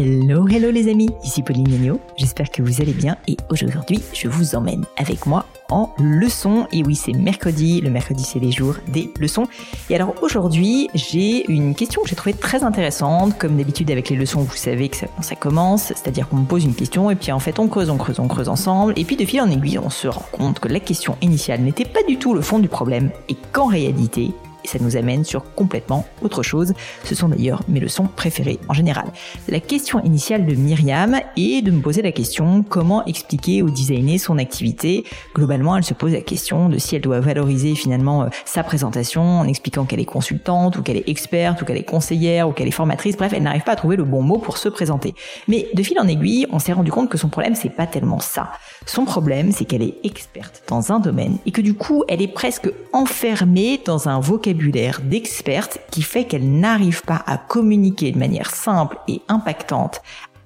Hello, hello les amis, ici Pauline Negno, j'espère que vous allez bien et aujourd'hui je vous emmène avec moi en leçon. Et oui, c'est mercredi, le mercredi c'est les jours des leçons. Et alors aujourd'hui, j'ai une question que j'ai trouvée très intéressante. Comme d'habitude avec les leçons, vous savez que ça, ça commence, c'est-à-dire qu'on me pose une question et puis en fait on creuse, on creuse, on creuse ensemble. Et puis de fil en aiguille, on se rend compte que la question initiale n'était pas du tout le fond du problème et qu'en réalité, et ça nous amène sur complètement autre chose. Ce sont d'ailleurs mes leçons préférées en général. La question initiale de Myriam est de me poser la question comment expliquer ou designer son activité? Globalement, elle se pose la question de si elle doit valoriser finalement euh, sa présentation en expliquant qu'elle est consultante ou qu'elle est experte ou qu'elle est conseillère ou qu'elle est formatrice. Bref, elle n'arrive pas à trouver le bon mot pour se présenter. Mais de fil en aiguille, on s'est rendu compte que son problème c'est pas tellement ça. Son problème, c'est qu'elle est experte dans un domaine et que du coup, elle est presque enfermée dans un vocabulaire d'experte qui fait qu'elle n'arrive pas à communiquer de manière simple et impactante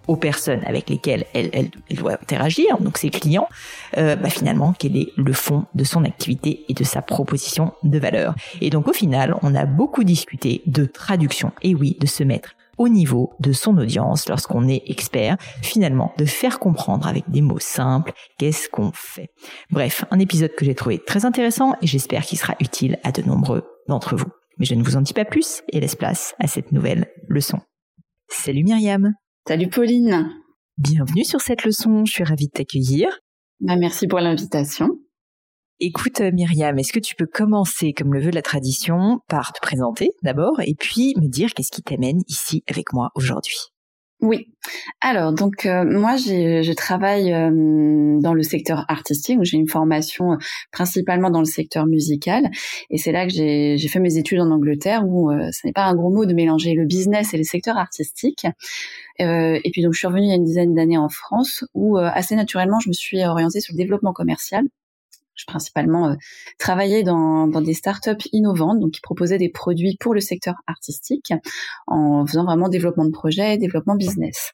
aux personnes avec lesquelles elle, doit interagir, donc ses clients, euh, bah finalement, quel est le fond de son activité et de sa proposition de valeur. Et donc au final, on a beaucoup discuté de traduction, et oui, de se mettre au niveau de son audience lorsqu'on est expert, finalement de faire comprendre avec des mots simples qu'est-ce qu'on fait. Bref, un épisode que j'ai trouvé très intéressant et j'espère qu'il sera utile à de nombreux d'entre vous. Mais je ne vous en dis pas plus et laisse place à cette nouvelle leçon. Salut Myriam. Salut Pauline. Bienvenue sur cette leçon, je suis ravie de t'accueillir. Bah, merci pour l'invitation. Écoute euh, Myriam, est-ce que tu peux commencer, comme le veut la tradition, par te présenter d'abord et puis me dire qu'est-ce qui t'amène ici avec moi aujourd'hui? Oui. Alors donc euh, moi je travaille euh, dans le secteur artistique, j'ai une formation euh, principalement dans le secteur musical et c'est là que j'ai fait mes études en Angleterre où ce n'est pas un gros mot de mélanger le business et le secteur artistique. et puis donc je suis revenue il y a une dizaine d'années en France où assez naturellement je me suis orientée sur le développement commercial je principalement euh, travaillé dans, dans des startups innovantes, donc qui proposaient des produits pour le secteur artistique, en faisant vraiment développement de projet, développement business.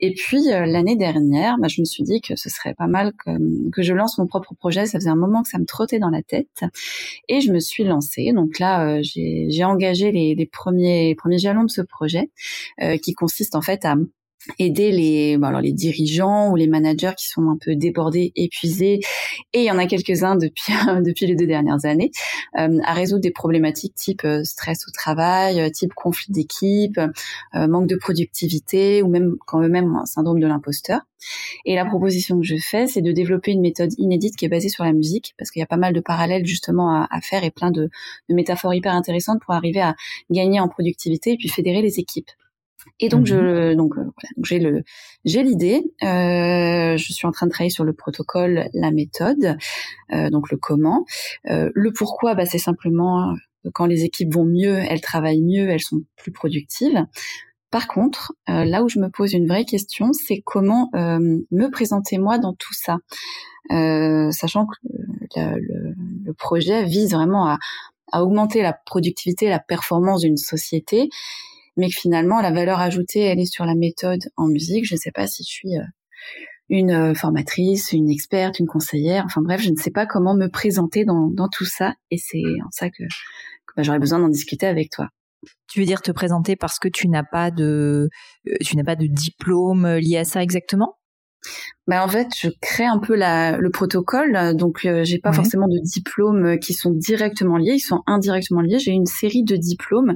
Et puis euh, l'année dernière, bah, je me suis dit que ce serait pas mal que, que, je lance mon propre projet. Ça faisait un moment que ça me trottait dans la tête, et je me suis lancée. Donc là, euh, j'ai engagé les, les, premiers premiers jalons de ce projet, euh, qui consiste en fait à aider les alors les dirigeants ou les managers qui sont un peu débordés, épuisés et il y en a quelques-uns depuis depuis les deux dernières années euh, à résoudre des problématiques type euh, stress au travail, euh, type conflit d'équipe, manque de productivité ou même quand même un syndrome de l'imposteur. Et la proposition que je fais, c'est de développer une méthode inédite qui est basée sur la musique parce qu'il y a pas mal de parallèles justement à, à faire et plein de, de métaphores hyper intéressantes pour arriver à gagner en productivité et puis fédérer les équipes. Et donc, je, mhm. donc, euh, voilà, donc j'ai le, j'ai l'idée. Euh, je suis en train de travailler sur le protocole, la méthode, euh, donc le comment, euh, le pourquoi. Bah, c'est simplement quand les équipes vont mieux, elles travaillent mieux, elles sont plus productives. Par contre, là où je me pose une vraie question, c'est comment me présenter moi dans tout ça, sachant que le, le, le, projet vise vraiment à, à augmenter la productivité, la performance d'une société mais que finalement la valeur ajoutée elle est sur la méthode en musique. Je ne sais pas si je suis euh, une euh, formatrice, une experte, une conseillère. Enfin bref, je ne sais pas comment me présenter dans, dans tout ça, et c'est en ça que, bah, j'aurais besoin d'en discuter avec toi. Tu veux dire te présenter parce que tu n'as pas de, euh, tu n'as pas de diplôme lié à ça exactement? Bah en fait, je crée un peu la, le protocole, donc euh, j'ai pas forcément de diplômes qui sont directement liés, ils sont indirectement liés. J'ai une série de diplômes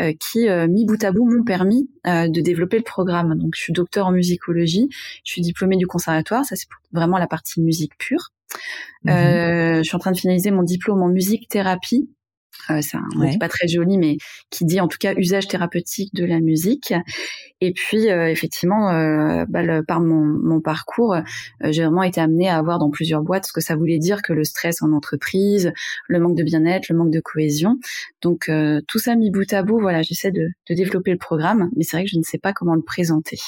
euh, qui, euh, mis bout à bout, m'ont permis de développer le programme. Donc, je suis docteur en musicologie, je suis diplômée du conservatoire, ça c'est vraiment la partie musique pure. Mmh je suis en train de finaliser mon diplôme en musique thérapie euh, c'est un mot pas très joli, mais qui dit en tout cas usage thérapeutique de la musique. Et puis euh, effectivement, euh, bah, par mon, mon parcours, euh, j'ai vraiment été amenée à avoir dans plusieurs boîtes ce que ça voulait dire que le stress en entreprise, le manque de bien-être, le manque de cohésion. Donc tout ça mis bout à bout, voilà, j'essaie de, de développer le programme, mais c'est vrai que je ne sais pas comment le présenter.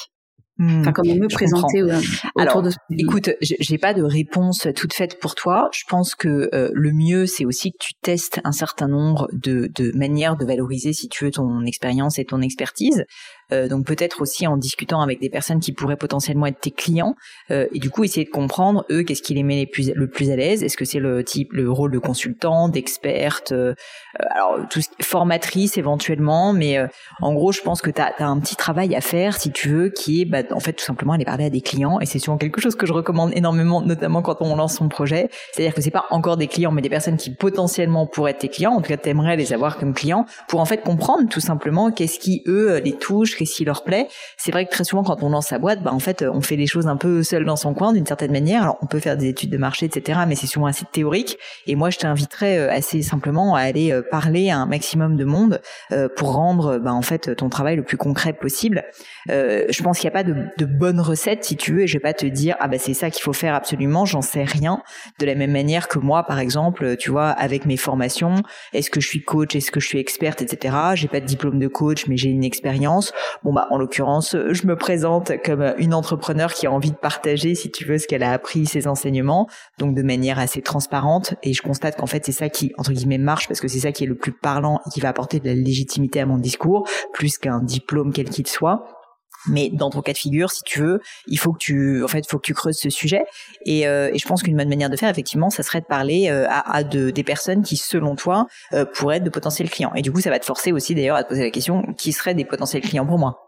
Mmh, enfin, comment me présenter euh, Alors, de écoute, j'ai pas de réponse toute faite pour toi. Je pense que euh, le mieux, c'est aussi que tu testes un certain nombre de, de manières de valoriser, si tu veux, ton expérience et ton expertise. Euh, donc peut-être aussi en discutant avec des personnes qui pourraient potentiellement être tes clients euh, et du coup essayer de comprendre eux qu'est-ce qui les met les plus, le plus à l'aise. Est-ce que c'est le type le rôle de consultant, d'experte, euh, alors tout formatrice éventuellement, mais en gros je pense que tu as, un petit travail à faire si tu veux qui est bah, en fait tout simplement aller parler à des clients et c'est souvent quelque chose que je recommande énormément notamment quand on lance son projet. C'est-à-dire que c'est pas encore des clients mais des personnes qui potentiellement pourraient être tes clients. En tout cas t'aimerais les avoir comme clients pour en fait comprendre tout simplement qu'est-ce qui eux les touche qu'est-ce qui leur plaît. C'est vrai que très souvent quand on lance sa boîte, bah en fait on fait les choses un peu seul dans son coin d'une certaine manière. Alors on peut faire des études de marché, etc. Mais c'est souvent assez théorique. Et moi je t'inviterais euh, assez simplement à aller euh, parler à un maximum de monde euh, pour rendre bah, en fait ton travail le plus concret possible. je pense qu'il n'y a pas de, de bonne recette si tu veux. Et je vais pas te dire ah bah c'est ça qu'il faut faire absolument. J'en sais rien. De la même manière que moi par exemple, tu vois, avec mes formations, est-ce que je suis coach, est-ce que je suis experte, etc. J'ai pas de diplôme de coach, mais j'ai une expérience. Bon bah en l'occurrence, je me présente comme une entrepreneur qui a envie de partager, si tu veux, ce qu'elle a appris, ses enseignements, donc de manière assez transparente. Et je constate qu'en fait c'est ça qui entre guillemets marche parce que c'est ça qui est le plus parlant et qui va apporter de la légitimité à mon discours, plus qu'un diplôme quel qu'il soit. Mais dans ton cas de figure, si tu veux, il faut que tu, en fait, faut que tu creuses ce sujet. Et, euh, et je pense qu'une bonne manière de faire, effectivement, ça serait de parler euh, à, à de, des personnes qui, selon toi, euh, pourraient être de potentiels clients. Et du coup, ça va te forcer aussi, d'ailleurs, à te poser la question qui seraient des potentiels clients pour moi?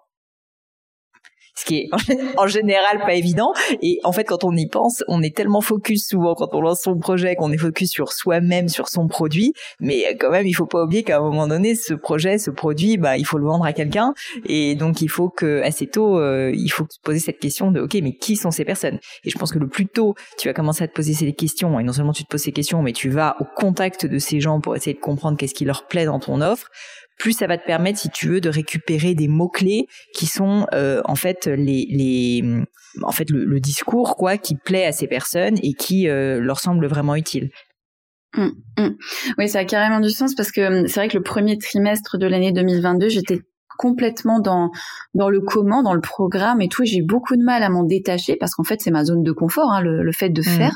Qui est en général pas évident. Et en fait, quand on y pense, on est tellement focus souvent quand on lance son projet qu'on est focus sur soi-même, sur son produit. Mais quand même, il faut pas oublier qu'à un moment donné, ce projet, ce produit, bah, il faut le vendre à quelqu'un. Et donc, il faut que assez tôt, euh, il faut se poser cette question de, ok, mais qui sont ces personnes? Et je pense que le plus tôt, tu vas commencer à te poser ces questions. Et non seulement tu te poses ces questions, mais tu vas au contact de ces gens pour essayer de comprendre qu'est-ce qui leur plaît dans ton offre plus ça va te permettre, si tu veux, de récupérer des mots clés qui sont euh, en fait les, les en fait le, discours quoi qui plaît à ces personnes et qui euh, leur semble vraiment utile. Mmh, mmh. Oui, ça a carrément du sens parce que hum, c'est vrai que le premier trimestre de l'année 2022, j'étais complètement dans dans le comment, dans le programme et tout. J'ai beaucoup de mal à m'en détacher parce qu'en fait c'est ma zone de confort, hein, le, fait de mmh. faire.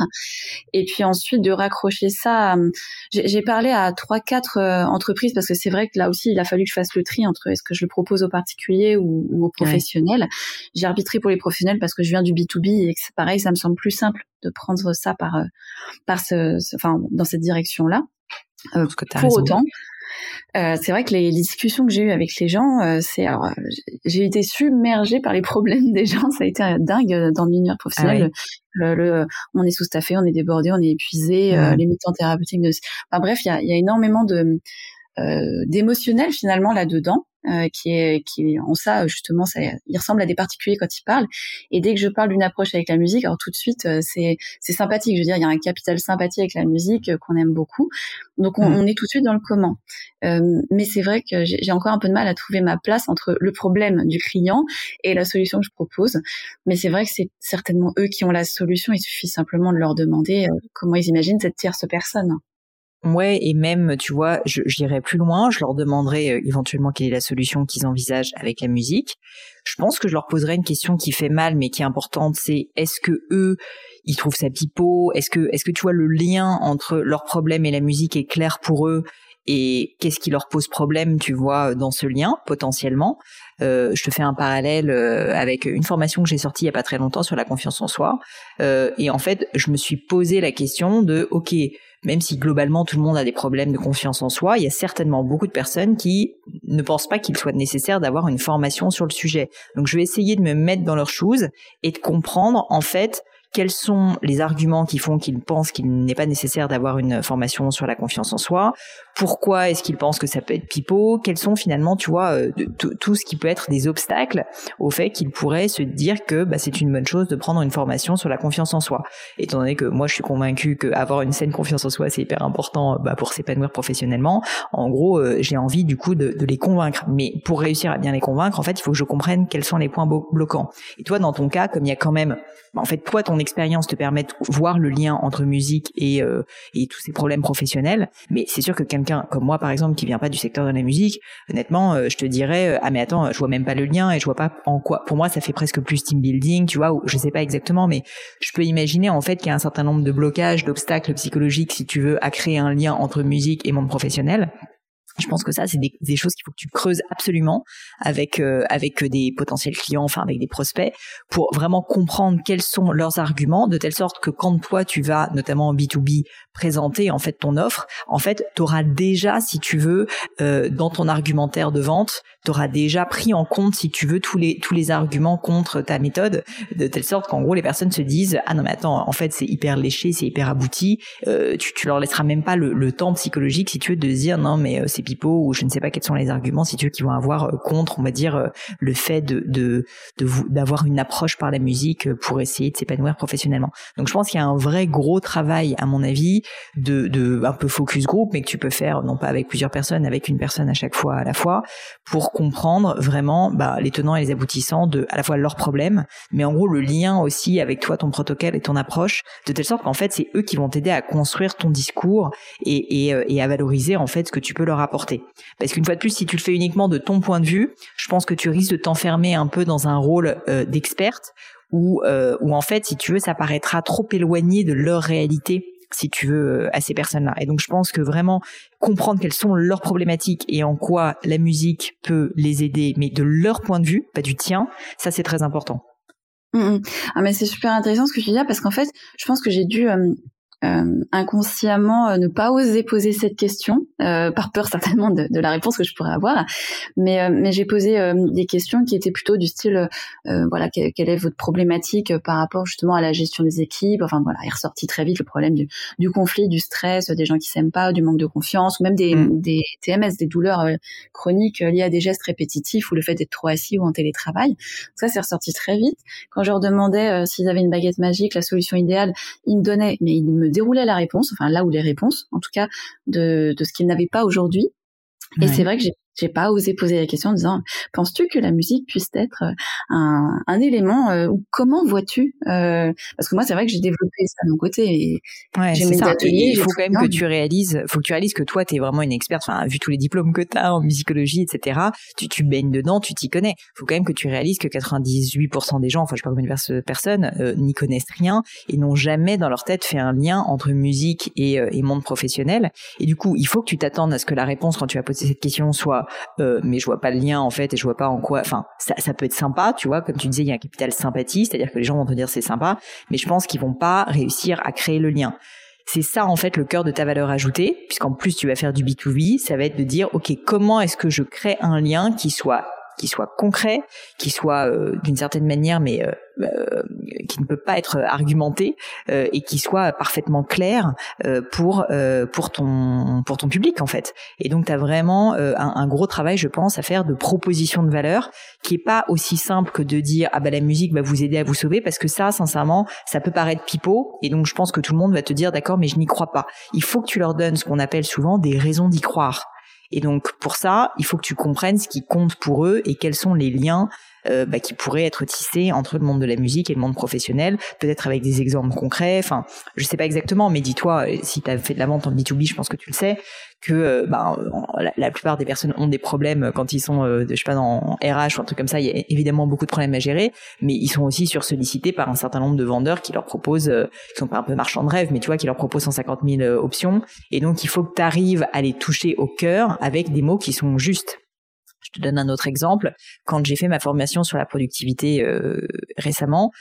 Et puis ensuite de raccrocher ça. Euh, j'ai parlé à trois quatre euh, entreprises parce que c'est vrai que là aussi il a fallu que je fasse le tri entre est-ce que je le propose aux particuliers ou, aux professionnels. J'ai arbitré pour les professionnels parce que je viens du B 2 B et que c'est pareil, ça me semble plus simple de prendre ça par euh, par ce, enfin dans cette direction là. Euh, pour autant, euh, c'est vrai que les, discussions que j'ai eues avec les gens, euh, c'est alors euh, j'ai été submergée par les problèmes des gens. Ça a été dingue dans professionnel. Ah le, on est sous-staffé, on est débordé, on est épuisé, les militants thérapeutiques. De... Enfin bref, il y a, y a, énormément de d'émotionnel finalement là-dedans. Euh, qui est qui en ça justement ça il ressemble à des particuliers quand ils parlent. Et dès que je parle d'une approche avec la musique alors tout de suite euh, c'est c'est sympathique. Je veux dire il y a un capital sympathie avec la musique euh, qu'on aime beaucoup. Donc on, mmh. on, est tout de suite dans le comment. Mais c'est vrai que j'ai encore un peu de mal à trouver ma place entre le problème du client et la solution que je propose. Mais c'est vrai que c'est certainement eux qui ont la solution. Il suffit simplement de leur demander comment ils imaginent cette tierce personne Ouais, et même, tu vois, j'irai plus loin, je leur demanderai euh, éventuellement quelle est la solution qu'ils envisagent avec la musique. Je pense que je leur poserai une question qui fait mal, mais qui est importante, c'est est-ce que eux, ils trouvent ça pipeau? Est-ce que, est-ce que tu vois le lien entre leur problème et la musique est clair pour eux? Et qu'est-ce qui leur pose problème, tu vois, dans ce lien potentiellement? Euh, je te fais un parallèle euh, avec une formation que j'ai sortie il y a pas très longtemps sur la confiance en soi. Euh, et en fait, je me suis posé la question de, ok, même si globalement tout le monde a des problèmes de confiance en soi, il y a certainement beaucoup de personnes qui ne pensent pas qu'il soit nécessaire d'avoir une formation sur le sujet. Donc je vais essayer de me mettre dans leurs choses et de comprendre en fait quels sont les arguments qui font qu'ils pensent qu'il n'est pas nécessaire d'avoir une formation sur la confiance en soi? Pourquoi est-ce qu'ils pensent que ça peut être pipeau? Quels sont finalement, tu vois, euh, tout ce qui peut être des obstacles au fait qu'ils pourraient se dire que bah, c'est une bonne chose de prendre une formation sur la confiance en soi? Étant donné que moi, je suis convaincue qu'avoir une saine confiance en soi, c'est hyper important bah, pour s'épanouir professionnellement. En gros, euh, j'ai envie du coup de, de les convaincre. Mais pour réussir à bien les convaincre, en fait, il faut que je comprenne quels sont les points bloquants. Et toi, dans ton cas, comme il y a quand même, bah, en fait, toi, ton expérience te permet de voir le lien entre musique et, euh, et tous ces problèmes professionnels. Mais c'est sûr que quelqu'un comme moi, par exemple, qui vient pas du secteur de la musique, honnêtement, euh, je te dirais, euh, ah mais attends, je vois même pas le lien et je vois pas en quoi. Pour moi, ça fait presque plus team building, tu vois, ou je sais pas exactement, mais je peux imaginer en fait qu'il y a un certain nombre de blocages, d'obstacles psychologiques, si tu veux, à créer un lien entre musique et monde professionnel. Je pense que ça, c'est des, choses qu'il faut que tu creuses absolument avec euh, avec des potentiels clients, enfin avec des prospects, pour vraiment comprendre quels sont leurs arguments, de telle sorte que quand toi tu vas, notamment en B2B, présenter en fait ton offre, en fait, tu auras déjà, si tu veux, euh, dans ton argumentaire de vente, tu auras déjà pris en compte, si tu veux, tous les tous les arguments contre ta méthode, de telle sorte qu'en gros les personnes se disent ah non mais attends, en fait c'est hyper léché, c'est hyper abouti, euh, tu tu leur laisseras même pas le, le temps psychologique si tu veux de dire non mais c'est pipeau ou je ne sais pas quels sont les arguments si tu veux qui vont avoir euh, contre on va dire euh, le fait de de d'avoir une approche par la musique euh, pour essayer de s'épanouir professionnellement. Donc je pense qu'il y a un vrai gros travail à mon avis de de un peu focus group mais que tu peux faire non pas avec plusieurs personnes avec une personne à chaque fois à la fois pour comprendre vraiment bah, les tenants et les aboutissants de à la fois leurs problèmes mais en gros le lien aussi avec toi ton protocole et ton approche de telle sorte qu'en fait c'est eux qui vont t'aider à construire ton discours et, et, et à valoriser en fait ce que tu peux leur apporter. Parce qu'une fois de plus, si tu le fais uniquement de ton point de vue, je pense que tu risques de t'enfermer un peu dans un rôle euh, d'experte où, euh, où en fait, si tu veux, ça paraîtra trop éloigné de leur réalité si tu veux, euh, à ces personnes-là. Et donc, je pense que vraiment comprendre quelles sont leurs problématiques et en quoi la musique peut les aider, mais de leur point de vue, pas du tien, ça c'est très important. Mmh, mmh. Ah mais c'est super intéressant ce que tu dis là parce qu'en fait, je pense que j'ai dû euh, inconsciemment euh, ne pas oser poser cette question euh, par peur certainement de, de, la réponse que je pourrais avoir. Mais mais j'ai posé des questions qui étaient plutôt du style voilà quelle, est votre problématique par rapport justement à la gestion des équipes? Enfin voilà il est ressorti très vite le problème du, du conflit du stress des gens qui s'aiment pas du manque de confiance ou même des, mm. des TMS des douleurs chroniques liées à des gestes répétitifs ou le fait d'être trop assis ou en télétravail. Ça c'est ressorti très vite. Quand je leur demandais s'ils avaient une baguette magique la solution idéale ils me donnaient mais ils me déroulait la réponse, enfin là où les réponses, en tout cas, de, de ce qu'ils n'avaient pas aujourd'hui. Et c'est vrai que j'ai j'ai pas osé poser la question en disant penses-tu que la musique puisse être euh, un, un élément euh, ou comment vois-tu euh, parce que moi c'est vrai que j'ai développé ça de mon côté et ouais, j'ai mes ateliers il faut quand même que tu réalises faut que tu réalises que toi tu es vraiment une experte enfin vu tous les diplômes que tu as en musicologie etc tu tu baignes dedans tu t'y connais. Faut quand même que tu réalises que 98% des gens enfin je sais pas combien de personnes euh, n'y connaissent rien et n'ont jamais dans leur tête fait un lien entre musique et, et monde professionnel. Et du coup il faut que tu t'attendes à ce que la réponse quand tu vas poser cette question soit euh, mais je vois pas le lien en fait et je vois pas en quoi. Enfin, ça, ça peut être sympa, tu vois, comme tu disais, il y a un capital sympathie, c'est-à-dire que les gens vont te dire c'est sympa, mais je pense qu'ils vont pas réussir à créer le lien. C'est ça en fait le cœur de ta valeur ajoutée, puisqu'en plus tu vas faire du B2B, ça va être de dire ok comment est-ce que je crée un lien qui soit qui soit concret, qui soit euh, d'une certaine manière, mais euh, euh, qui ne peut pas être argumenté et qui soit parfaitement clair pour pour ton pour ton public en fait. Et donc tu as vraiment un, un, gros travail, je pense, à faire de proposition de valeur, qui est pas aussi simple que de dire ah bah la musique va vous aider à vous sauver, parce que ça, sincèrement, ça peut paraître pipeau, et donc je pense que tout le monde va te dire d'accord, mais je n'y crois pas. Il faut que tu leur donnes ce qu'on appelle souvent des raisons d'y croire. Et donc pour ça, il faut que tu comprennes ce qui compte pour eux et quels sont les liens euh, bah, qui pourraient être tissés entre le monde de la musique et le monde professionnel, peut-être avec des exemples concrets. Enfin, je sais pas exactement, mais dis-toi, euh, si tu as fait de la vente en B2B, je pense que tu le sais, que euh, bah, la, plupart des personnes ont des problèmes quand ils sont, euh, je sais pas, dans RH ou un truc comme ça. Il y a évidemment beaucoup de problèmes à gérer, mais ils sont aussi sursollicités par un certain nombre de vendeurs qui leur proposent, euh, qui sont pas un peu marchands de rêve, mais tu vois, qui leur proposent 150 000 options. Et donc, il faut que tu arrives à les toucher au cœur avec des mots qui sont justes. Je te donne un autre exemple. Quand j'ai fait ma formation sur la productivité récemment,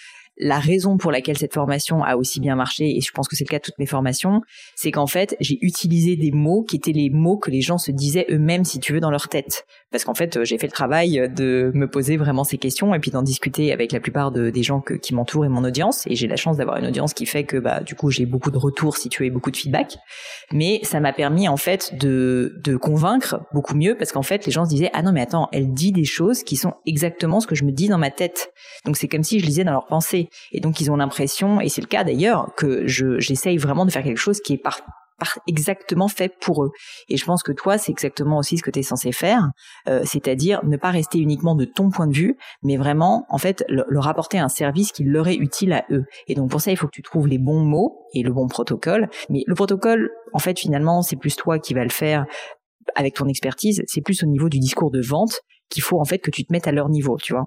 la raison pour laquelle cette formation a aussi bien marché, et je pense que c'est le cas de toutes mes formations, c'est qu'en fait, j'ai utilisé des mots qui étaient les mots que les gens se disaient eux-mêmes, si tu veux, dans leur tête. Parce qu'en fait, j'ai fait le travail de me poser vraiment ces questions et puis d'en discuter avec la plupart des gens qui m'entourent et mon audience. Et j'ai la chance d'avoir une audience qui fait que, bah, du coup, j'ai beaucoup de retours, si tu veux, et beaucoup de feedback. Mais ça m'a permis, en fait, de, de convaincre beaucoup mieux parce qu'en fait, les gens se disaient, ah non, mais attends, elle dit des choses qui sont exactement ce que je me dis dans ma tête. Donc c'est comme si je lisais dans leurs pensées. Et donc ils ont l'impression, et c'est le cas d'ailleurs, que je j'essaye vraiment de faire quelque chose qui est par, exactement fait pour eux. Et je pense que toi, c'est exactement aussi ce que tu es censé faire, euh, c'est-à-dire ne pas rester uniquement de ton point de vue, mais vraiment, en fait, leur apporter un service qui leur est utile à eux. Et donc pour ça, il faut que tu trouves les bons mots et le bon protocole. Mais le protocole, en fait, finalement, c'est plus toi qui vas le faire avec ton expertise, c'est plus au niveau du discours de vente qu'il faut en fait que tu te mettes à leur niveau, tu vois.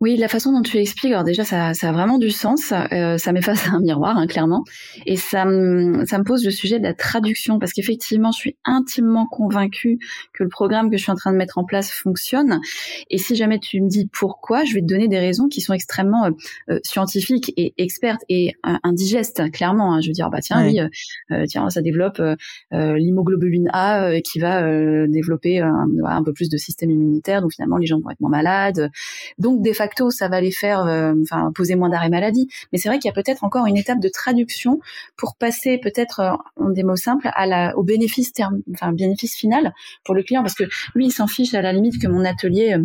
Oui, la façon dont tu expliques, alors déjà, ça, ça a vraiment du sens. Euh, ça m'efface un miroir, hein, clairement. Et ça me, ça me pose le sujet de la traduction, parce qu'effectivement, je suis intimement convaincue que le programme que je suis en train de mettre en place fonctionne. Et si jamais tu me dis pourquoi, je vais te donner des raisons qui sont extrêmement euh, euh, scientifiques et expertes et indigestes, clairement. Hein. Je veux dire, bah tiens, oui, tiens, ça développe l'hémoglobuline A qui va développer un, un peu plus de système immunitaire, donc finalement, les gens vont être moins malades. Donc, de facto, ça va les faire, euh, poser moins d'arrêt maladie. Mais c'est vrai qu'il y a peut-être encore une étape de traduction pour passer peut-être euh, en des mots simples au bénéfice bénéfice final pour le client, parce que lui, il s'en fiche à la limite que mon atelier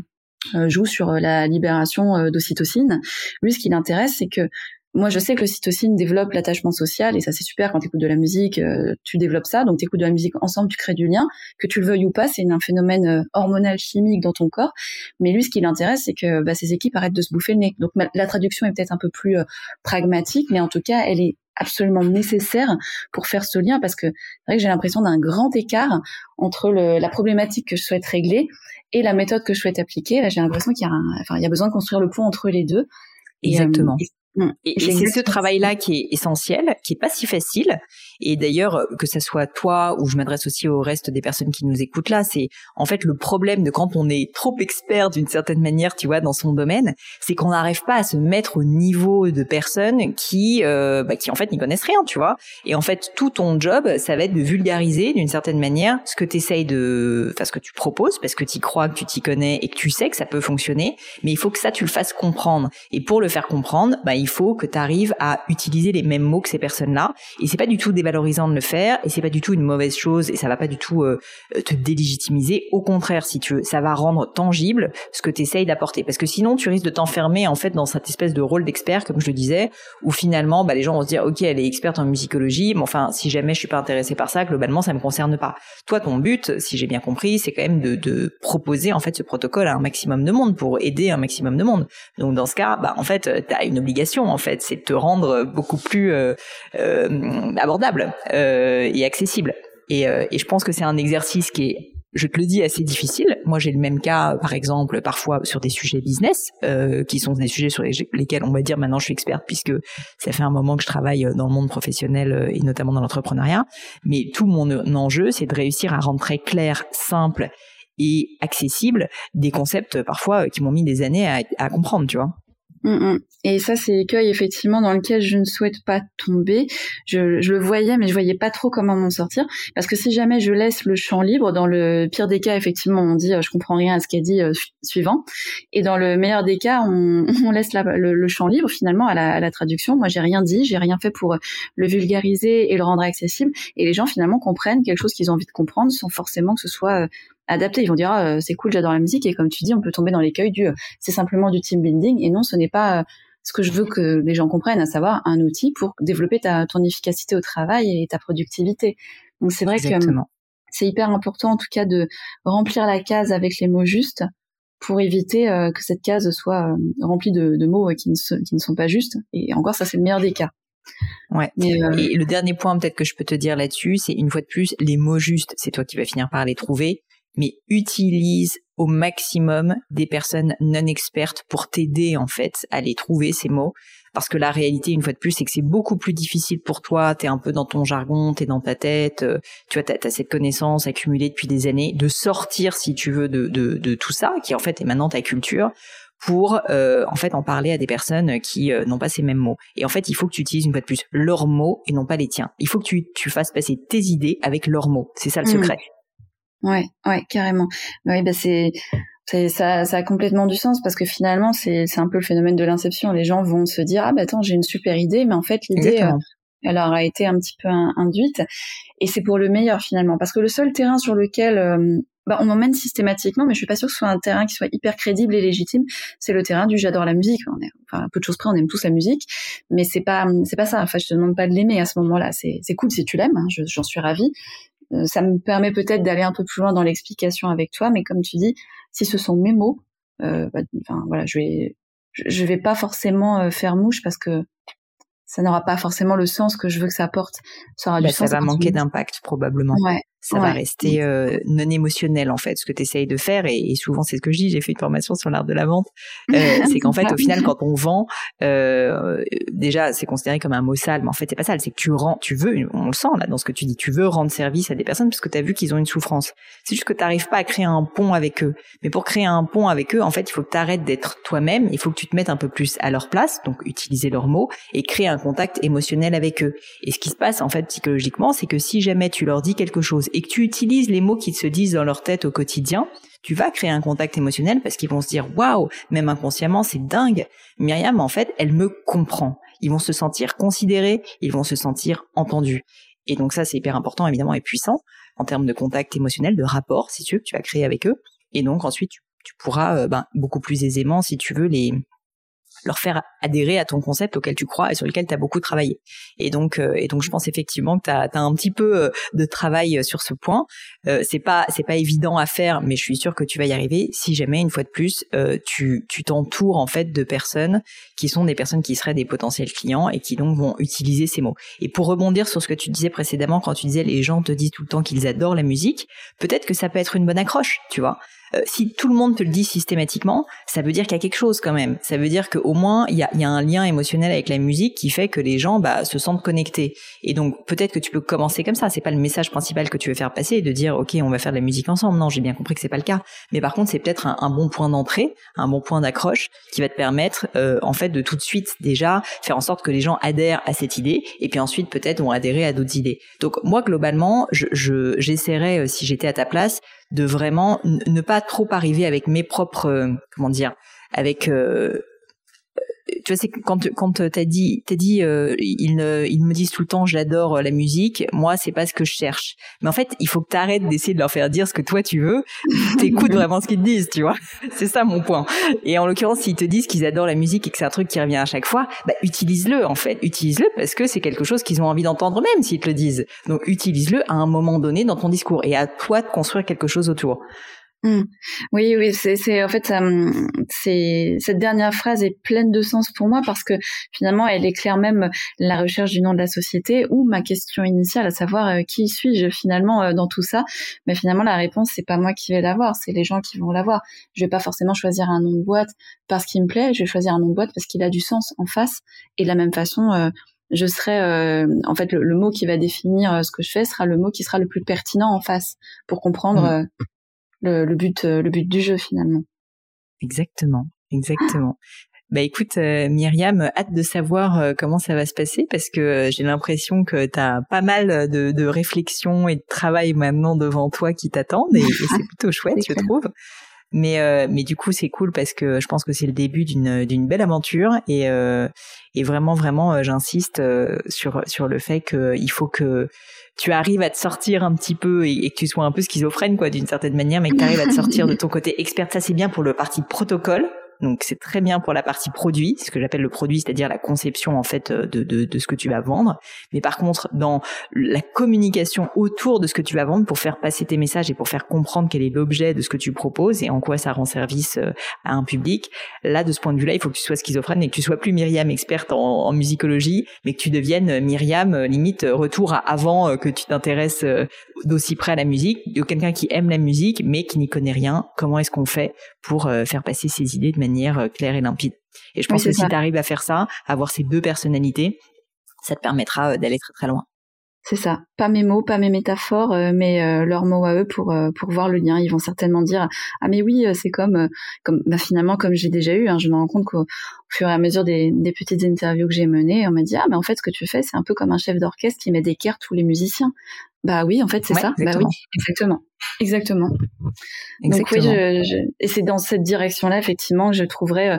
euh, joue sur la libération d'ocytocine. Lui, ce qui l'intéresse, c'est que moi, je sais que le cytocine développe l'attachement social et ça, c'est super quand tu écoutes de la musique, euh, tu développes ça. Donc, tu écoutes de la musique ensemble, tu crées du lien. Que tu le veuilles ou pas, c'est un phénomène euh, hormonal chimique dans ton corps. Mais lui, ce qui l'intéresse, c'est que bah, ces équipes arrêtent de se bouffer le nez. Donc, la traduction est peut-être un peu plus euh, pragmatique, mais en tout cas, elle est absolument nécessaire pour faire ce lien parce que c'est vrai que j'ai l'impression d'un grand écart entre le, la problématique que je souhaite régler et la méthode que je souhaite appliquer. Là, j'ai l'impression qu'il y a, enfin, il y a besoin de construire le pont entre les deux. Exactement. Et, c'est ce travail-là qui est essentiel, qui est pas si facile. Et d'ailleurs, que ce soit toi ou je m'adresse aussi au reste des personnes qui nous écoutent là, c'est en fait le problème de quand on est trop expert d'une certaine manière, tu vois, dans son domaine, c'est qu'on n'arrive pas à se mettre au niveau de personnes qui, euh, bah, qui en fait n'y connaissent rien, tu vois. Et en fait, tout ton job, ça va être de vulgariser d'une certaine manière ce que tu essayes de, enfin ce que tu proposes, parce que tu crois, que tu t'y connais et que tu sais que ça peut fonctionner. Mais il faut que ça, tu le fasses comprendre. Et pour le faire comprendre, bah, il il faut que tu arrives à utiliser les mêmes mots que ces personnes-là. Et c'est pas du tout dévalorisant de le faire, et c'est pas du tout une mauvaise chose, et ça va pas du tout euh, te délégitimiser. Au contraire, si tu veux, ça va rendre tangible ce que tu essayes d'apporter. Parce que sinon, tu risques de t'enfermer en fait dans cette espèce de rôle d'expert, comme je le disais, où finalement, bah, les gens vont se dire, ok, elle est experte en musicologie, mais enfin, si jamais je suis pas intéressé par ça, globalement, ça me concerne pas. Toi, ton but, si j'ai bien compris, c'est quand même de, proposer en fait ce protocole à un maximum de monde pour aider un maximum de monde. Donc dans ce cas, bah en fait, tu as une obligation en fait, c'est de te rendre beaucoup plus euh, euh, abordable euh, et accessible. Et, je pense que c'est un exercice qui est je te le dis, assez difficile. Moi, j'ai le même cas, par exemple, parfois sur des sujets business, qui sont des sujets sur lesquels on va dire maintenant je suis experte puisque ça fait un moment que je travaille dans le monde professionnel et notamment dans l'entrepreneuriat. Mais tout mon enjeu, c'est de réussir à rendre très clair, simple et accessible des concepts parfois qui m'ont mis des années à, à comprendre, tu vois. Mm, mm. Et ça, c'est l'écueil effectivement dans lequel je ne souhaite pas tomber. Je, le voyais, mais je voyais pas trop comment m'en sortir. Parce que si jamais je laisse le champ libre, dans le pire des cas, effectivement, on dit euh, je comprends rien à ce qu'elle dit euh, suivant. Et dans le meilleur des cas, on, laisse le, champ libre finalement à la, à la traduction. Moi, j'ai rien dit, j'ai rien fait pour le vulgariser et le rendre accessible. Et les gens finalement comprennent quelque chose qu'ils ont envie de comprendre sans forcément que ce soit euh, adapté. Ils vont dire ah, c'est cool, j'adore la musique et comme tu dis, on peut tomber dans l'écueil du c'est simplement du team building et non, ce n'est pas ce que je veux que les gens comprennent, à savoir un outil pour développer ta ton efficacité au travail et ta productivité. Donc c'est vrai que c'est hyper important en tout cas de remplir la case avec les mots justes pour éviter euh, que cette case soit euh, remplie de, mots qui ne, qui ne sont pas justes. Et encore, ça c'est le meilleur des cas. Ouais. Euh, et le dernier point peut-être que je peux te dire là-dessus, c'est une fois de plus, les mots justes, c'est toi qui vas finir par les trouver mais utilise au maximum des personnes non expertes pour t'aider en fait à les trouver ces mots parce que la réalité une fois de plus c'est que c'est beaucoup plus difficile pour toi t'es un peu dans ton jargon t'es dans ta tête euh, tu vois t'as as cette connaissance accumulée depuis des années de sortir si tu veux de, de, de tout ça qui en fait est maintenant ta culture pour en fait en parler à des personnes qui n'ont pas ces mêmes mots. Et en fait, il faut que tu utilises une fois de plus leurs mots et non pas les tiens. Il faut que tu, tu fasses passer tes idées avec leurs mots. C'est ça le mmh. secret. Ouais, ouais, carrément. Oui, bah c'est ça, ça a complètement du sens parce que finalement c'est c'est un peu le phénomène de l'inception. Les gens vont se dire ah bah attends j'ai une super idée, mais en fait l'idée euh, elle aura été un petit peu induite et c'est pour le meilleur finalement parce que le seul terrain sur lequel euh, bah, on m'emmène systématiquement, mais je suis pas sûre que ce soit un terrain qui soit hyper crédible et légitime. C'est le terrain du j'adore la musique. On est, enfin, peu de choses près, on aime tous la musique, mais c'est pas, c'est pas ça. Enfin, je te demande pas de l'aimer à ce moment-là. C'est, c'est cool si tu l'aimes. Hein, j'en suis ravie. Euh, ça me permet peut-être d'aller un peu plus loin dans l'explication avec toi, mais comme tu dis, si ce sont mes mots, euh, bah, enfin voilà, je vais, je vais pas forcément euh, faire mouche parce que ça n'aura pas forcément le sens que je veux que ça porte. Ça aura du bah, sens. Ça va manquer d'impact probablement. Ouais, ça va rester euh, non émotionnel en fait ce que tu essayes de faire. Et, souvent c'est ce que je dis j'ai fait une formation sur l'art de la vente euh, c'est qu'en fait au final quand on vend euh, déjà c'est considéré comme un mot sale mais en fait c'est pas sale c'est que tu rends tu veux on le sent là dans ce que tu dis. Tu veux rendre service à des personnes parce que tu as vu qu'ils ont une souffrance. C'est juste que tu n'arrives pas à créer un pont avec eux. Mais pour créer un pont avec eux en fait il faut que tu arrêtes d'être toi-même il faut que tu te mettes un peu plus à leur place donc utiliser leurs mots et créer un contact émotionnel avec eux. Et ce qui se passe en fait psychologiquement c'est que si jamais tu leur dis quelque chose et que tu utilises les mots qu'ils se disent dans leur tête au quotidien, tu vas créer un contact émotionnel parce qu'ils vont se dire waouh, même inconsciemment, c'est dingue. Myriam, en fait, elle me comprend. Ils vont se sentir considérés, ils vont se sentir entendus. Et donc ça, c'est hyper important, évidemment, et puissant en termes de contact émotionnel, de rapport, si tu veux, que tu vas créer avec eux. Et donc ensuite, tu, pourras euh, ben, beaucoup plus aisément, si tu veux, les leur faire adhérer à ton concept auquel tu crois et sur lequel tu as beaucoup travaillé. Et donc euh, et donc je pense effectivement que tu as, un petit peu euh, de travail euh, sur ce point. C'est pas pas évident à faire mais je suis sûre que tu vas y arriver si jamais une fois de plus tu tu t'entoures en fait de personnes qui sont des personnes qui seraient des potentiels clients et qui donc vont utiliser ces mots. Et pour rebondir sur ce que tu disais précédemment quand tu disais les gens te disent tout le temps qu'ils adorent la musique, peut-être que ça peut être une bonne accroche, tu vois. Euh, si tout le monde te le dit systématiquement, ça veut dire qu'il y a quelque chose quand même. Ça veut dire qu'au moins il y a, y a, un lien émotionnel avec la musique qui fait que les gens bah, se sentent connectés. Et donc peut-être que tu peux commencer comme ça. C'est pas le message principal que tu veux faire passer de dire ok on va faire de la musique ensemble. Non, j'ai bien compris que c'est pas le cas. Mais par contre c'est peut-être un, bon point d'entrée, un bon point d'accroche qui va te permettre euh, en fait de tout de suite déjà faire en sorte que les gens adhèrent à cette idée et puis ensuite peut-être vont adhérer à d'autres idées. Donc moi globalement je j'essaierais euh, si j'étais à ta place de vraiment ne pas trop arriver avec mes propres euh, comment dire avec euh, tu vois, c'est quand quand t'as dit t'as dit euh, ils ils me disent tout le temps j'adore la musique. Moi, c'est pas ce que je cherche. Mais en fait, il faut que t'arrêtes d'essayer de leur faire dire ce que toi tu veux. T'écoutes vraiment ce qu'ils te disent, tu vois. C'est ça mon point. Et en l'occurrence, s'ils te disent qu'ils adorent la musique et que c'est un truc qui revient à chaque fois, bah utilise-le en fait. Utilise-le parce que c'est quelque chose qu'ils ont envie d'entendre même s'ils te le disent. Donc utilise-le à un moment donné dans ton discours et à toi de construire quelque chose autour. Mmh. Oui, oui, c'est en fait c'est cette dernière phrase est pleine de sens pour moi parce que finalement elle éclaire même la recherche du nom de la société ou ma question initiale, à savoir euh, qui suis-je finalement euh, dans tout ça. Mais finalement la réponse c'est pas moi qui vais l'avoir, c'est les gens qui vont l'avoir. Je vais pas forcément choisir un nom de boîte parce qu'il me plaît, je vais choisir un nom de boîte parce qu'il a du sens en face. Et de la même façon, euh, je serai en fait le, mot qui va définir ce que je fais sera le mot qui sera le plus pertinent en face pour comprendre. Mmh le, but euh, le but du jeu finalement. Exactement, exactement. Bah écoute euh, Myriam, hâte de savoir euh, comment ça va se passer parce que j'ai l'impression que tu as pas mal de, de réflexion et de travail maintenant devant toi qui t'attendent et, c'est plutôt chouette, je trouve. Mais mais du coup c'est cool parce que je pense que c'est le début d'une d'une belle aventure et et vraiment vraiment j'insiste sur sur le fait qu'il faut que tu arrives à te sortir un petit peu et, que tu sois un peu schizophrène quoi d'une certaine manière, mais que tu arrives à te sortir de ton côté expert. Ça c'est bien pour le parti protocole donc c'est très bien pour la partie produit, ce que j'appelle le produit, c'est-à-dire la conception en fait euh, de, de, de, ce que tu vas vendre. Mais par contre, dans la communication autour de ce que tu vas vendre pour faire passer tes messages et pour faire comprendre quel est l'objet de ce que tu proposes et en quoi ça rend service euh, à un public, là de ce point de vue-là, il faut que tu sois schizophrène et que tu sois plus Myriam experte en, musicologie, mais que tu deviennes Myriam limite retour à avant que tu t'intéresses d'aussi près à la musique, de quelqu'un qui aime la musique mais qui n'y connaît rien. Comment est-ce qu'on fait pour faire passer ses idées de manière manière euh, claire et limpide. Et je pense que si tu arrives à faire ça, avoir ces deux personnalités, ça te permettra euh, d'aller très très loin. C'est ça. Pas mes mots, pas mes métaphores, euh, mais euh, leurs mots à eux pour euh, pour voir le lien. Ils vont certainement dire ah mais oui c'est comme comme bah, finalement comme j'ai déjà eu. Hein, je me rends compte qu'au fur et à mesure des, des petites interviews que j'ai menées, on m'a dit ah mais en fait ce que tu fais c'est un peu comme un chef d'orchestre qui met d'équerre tous les musiciens. Bah oui en fait c'est ça. Bah oui exactement. Exactement. Donc oui, je, je... et c'est dans cette direction-là effectivement que je trouverai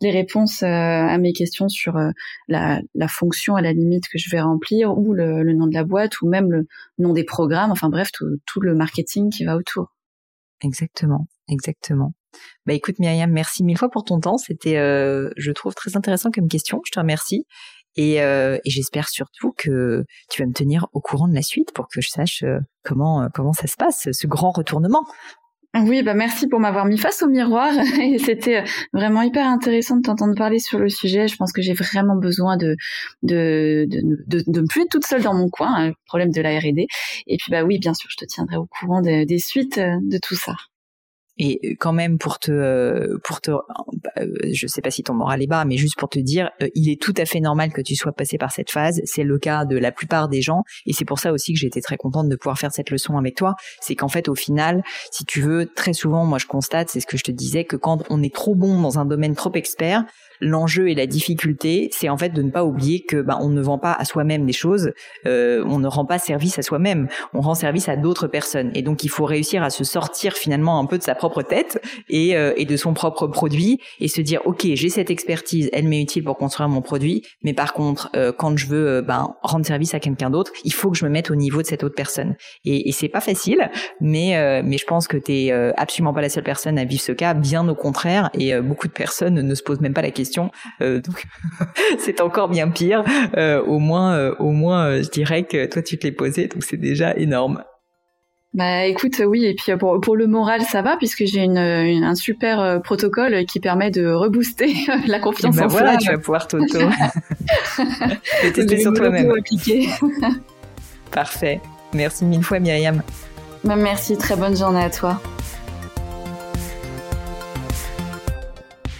les réponses euh, à mes questions sur euh, la, la, fonction à la limite que je vais remplir ou le, le, nom de la boîte ou même le nom des programmes. Enfin bref, tout, tout le marketing qui va autour. Exactement, exactement. Bah écoute Myriam, merci mille fois pour ton temps. C'était, euh, je trouve, très intéressant comme question. Je te remercie. Et, euh, et j'espère surtout que tu vas me tenir au courant de la suite pour que je sache comment comment ça se passe, ce grand retournement. Oui, bah merci pour m'avoir mis face au miroir. C'était vraiment hyper intéressant de t'entendre parler sur le sujet. Je pense que j'ai vraiment besoin de de, de, de, plus être toute seule dans mon coin, hein, le problème de la R&D. Et puis bah oui, bien sûr, je te tiendrai au courant des suites de tout ça. Et euh, quand même pour te, euh, pour te, bah, euh, je sais pas si ton moral est bas, mais juste pour te dire, il est tout à fait normal que tu sois passé par cette phase. C'est le cas de la plupart des gens, et c'est pour ça aussi que j'étais très contente de pouvoir faire cette leçon avec toi. C'est qu'en fait, au final, si tu veux, très souvent, moi je constate, c'est ce que je te disais, que quand on est trop bon dans un domaine trop expert, l'enjeu et la difficulté, c'est en fait de ne pas oublier que bah, on ne vend pas à soi-même des choses, euh, on ne rend pas service à soi-même, on rend service à d'autres personnes. Et donc il faut réussir à se sortir finalement un peu de sa propre tête et, euh, et de son propre produit et se dire ok j'ai cette expertise, elle m'est utile pour construire mon produit, mais par contre euh, quand je veux ben, rendre service à quelqu'un d'autre, il faut que je me mette au niveau de cette autre personne. Et, et c'est pas facile, mais mais je pense que t'es absolument pas la seule personne à vivre ce cas, bien au contraire, et beaucoup de personnes ne se posent même pas la question euh, donc c'est encore bien pire. Euh, au moins, euh, au moins, je dirais que toi tu te l'es posé, donc c'est déjà énorme. Bah écoute, oui, et puis pour, pour le moral, ça va, puisque j'ai une, un super protocole qui permet de rebooster la confiance ben en voilà, tu vas pouvoir t'auto tester sur toi-même. Parfait. Merci mille fois, Myriam. Bah, merci, très bonne journée à toi.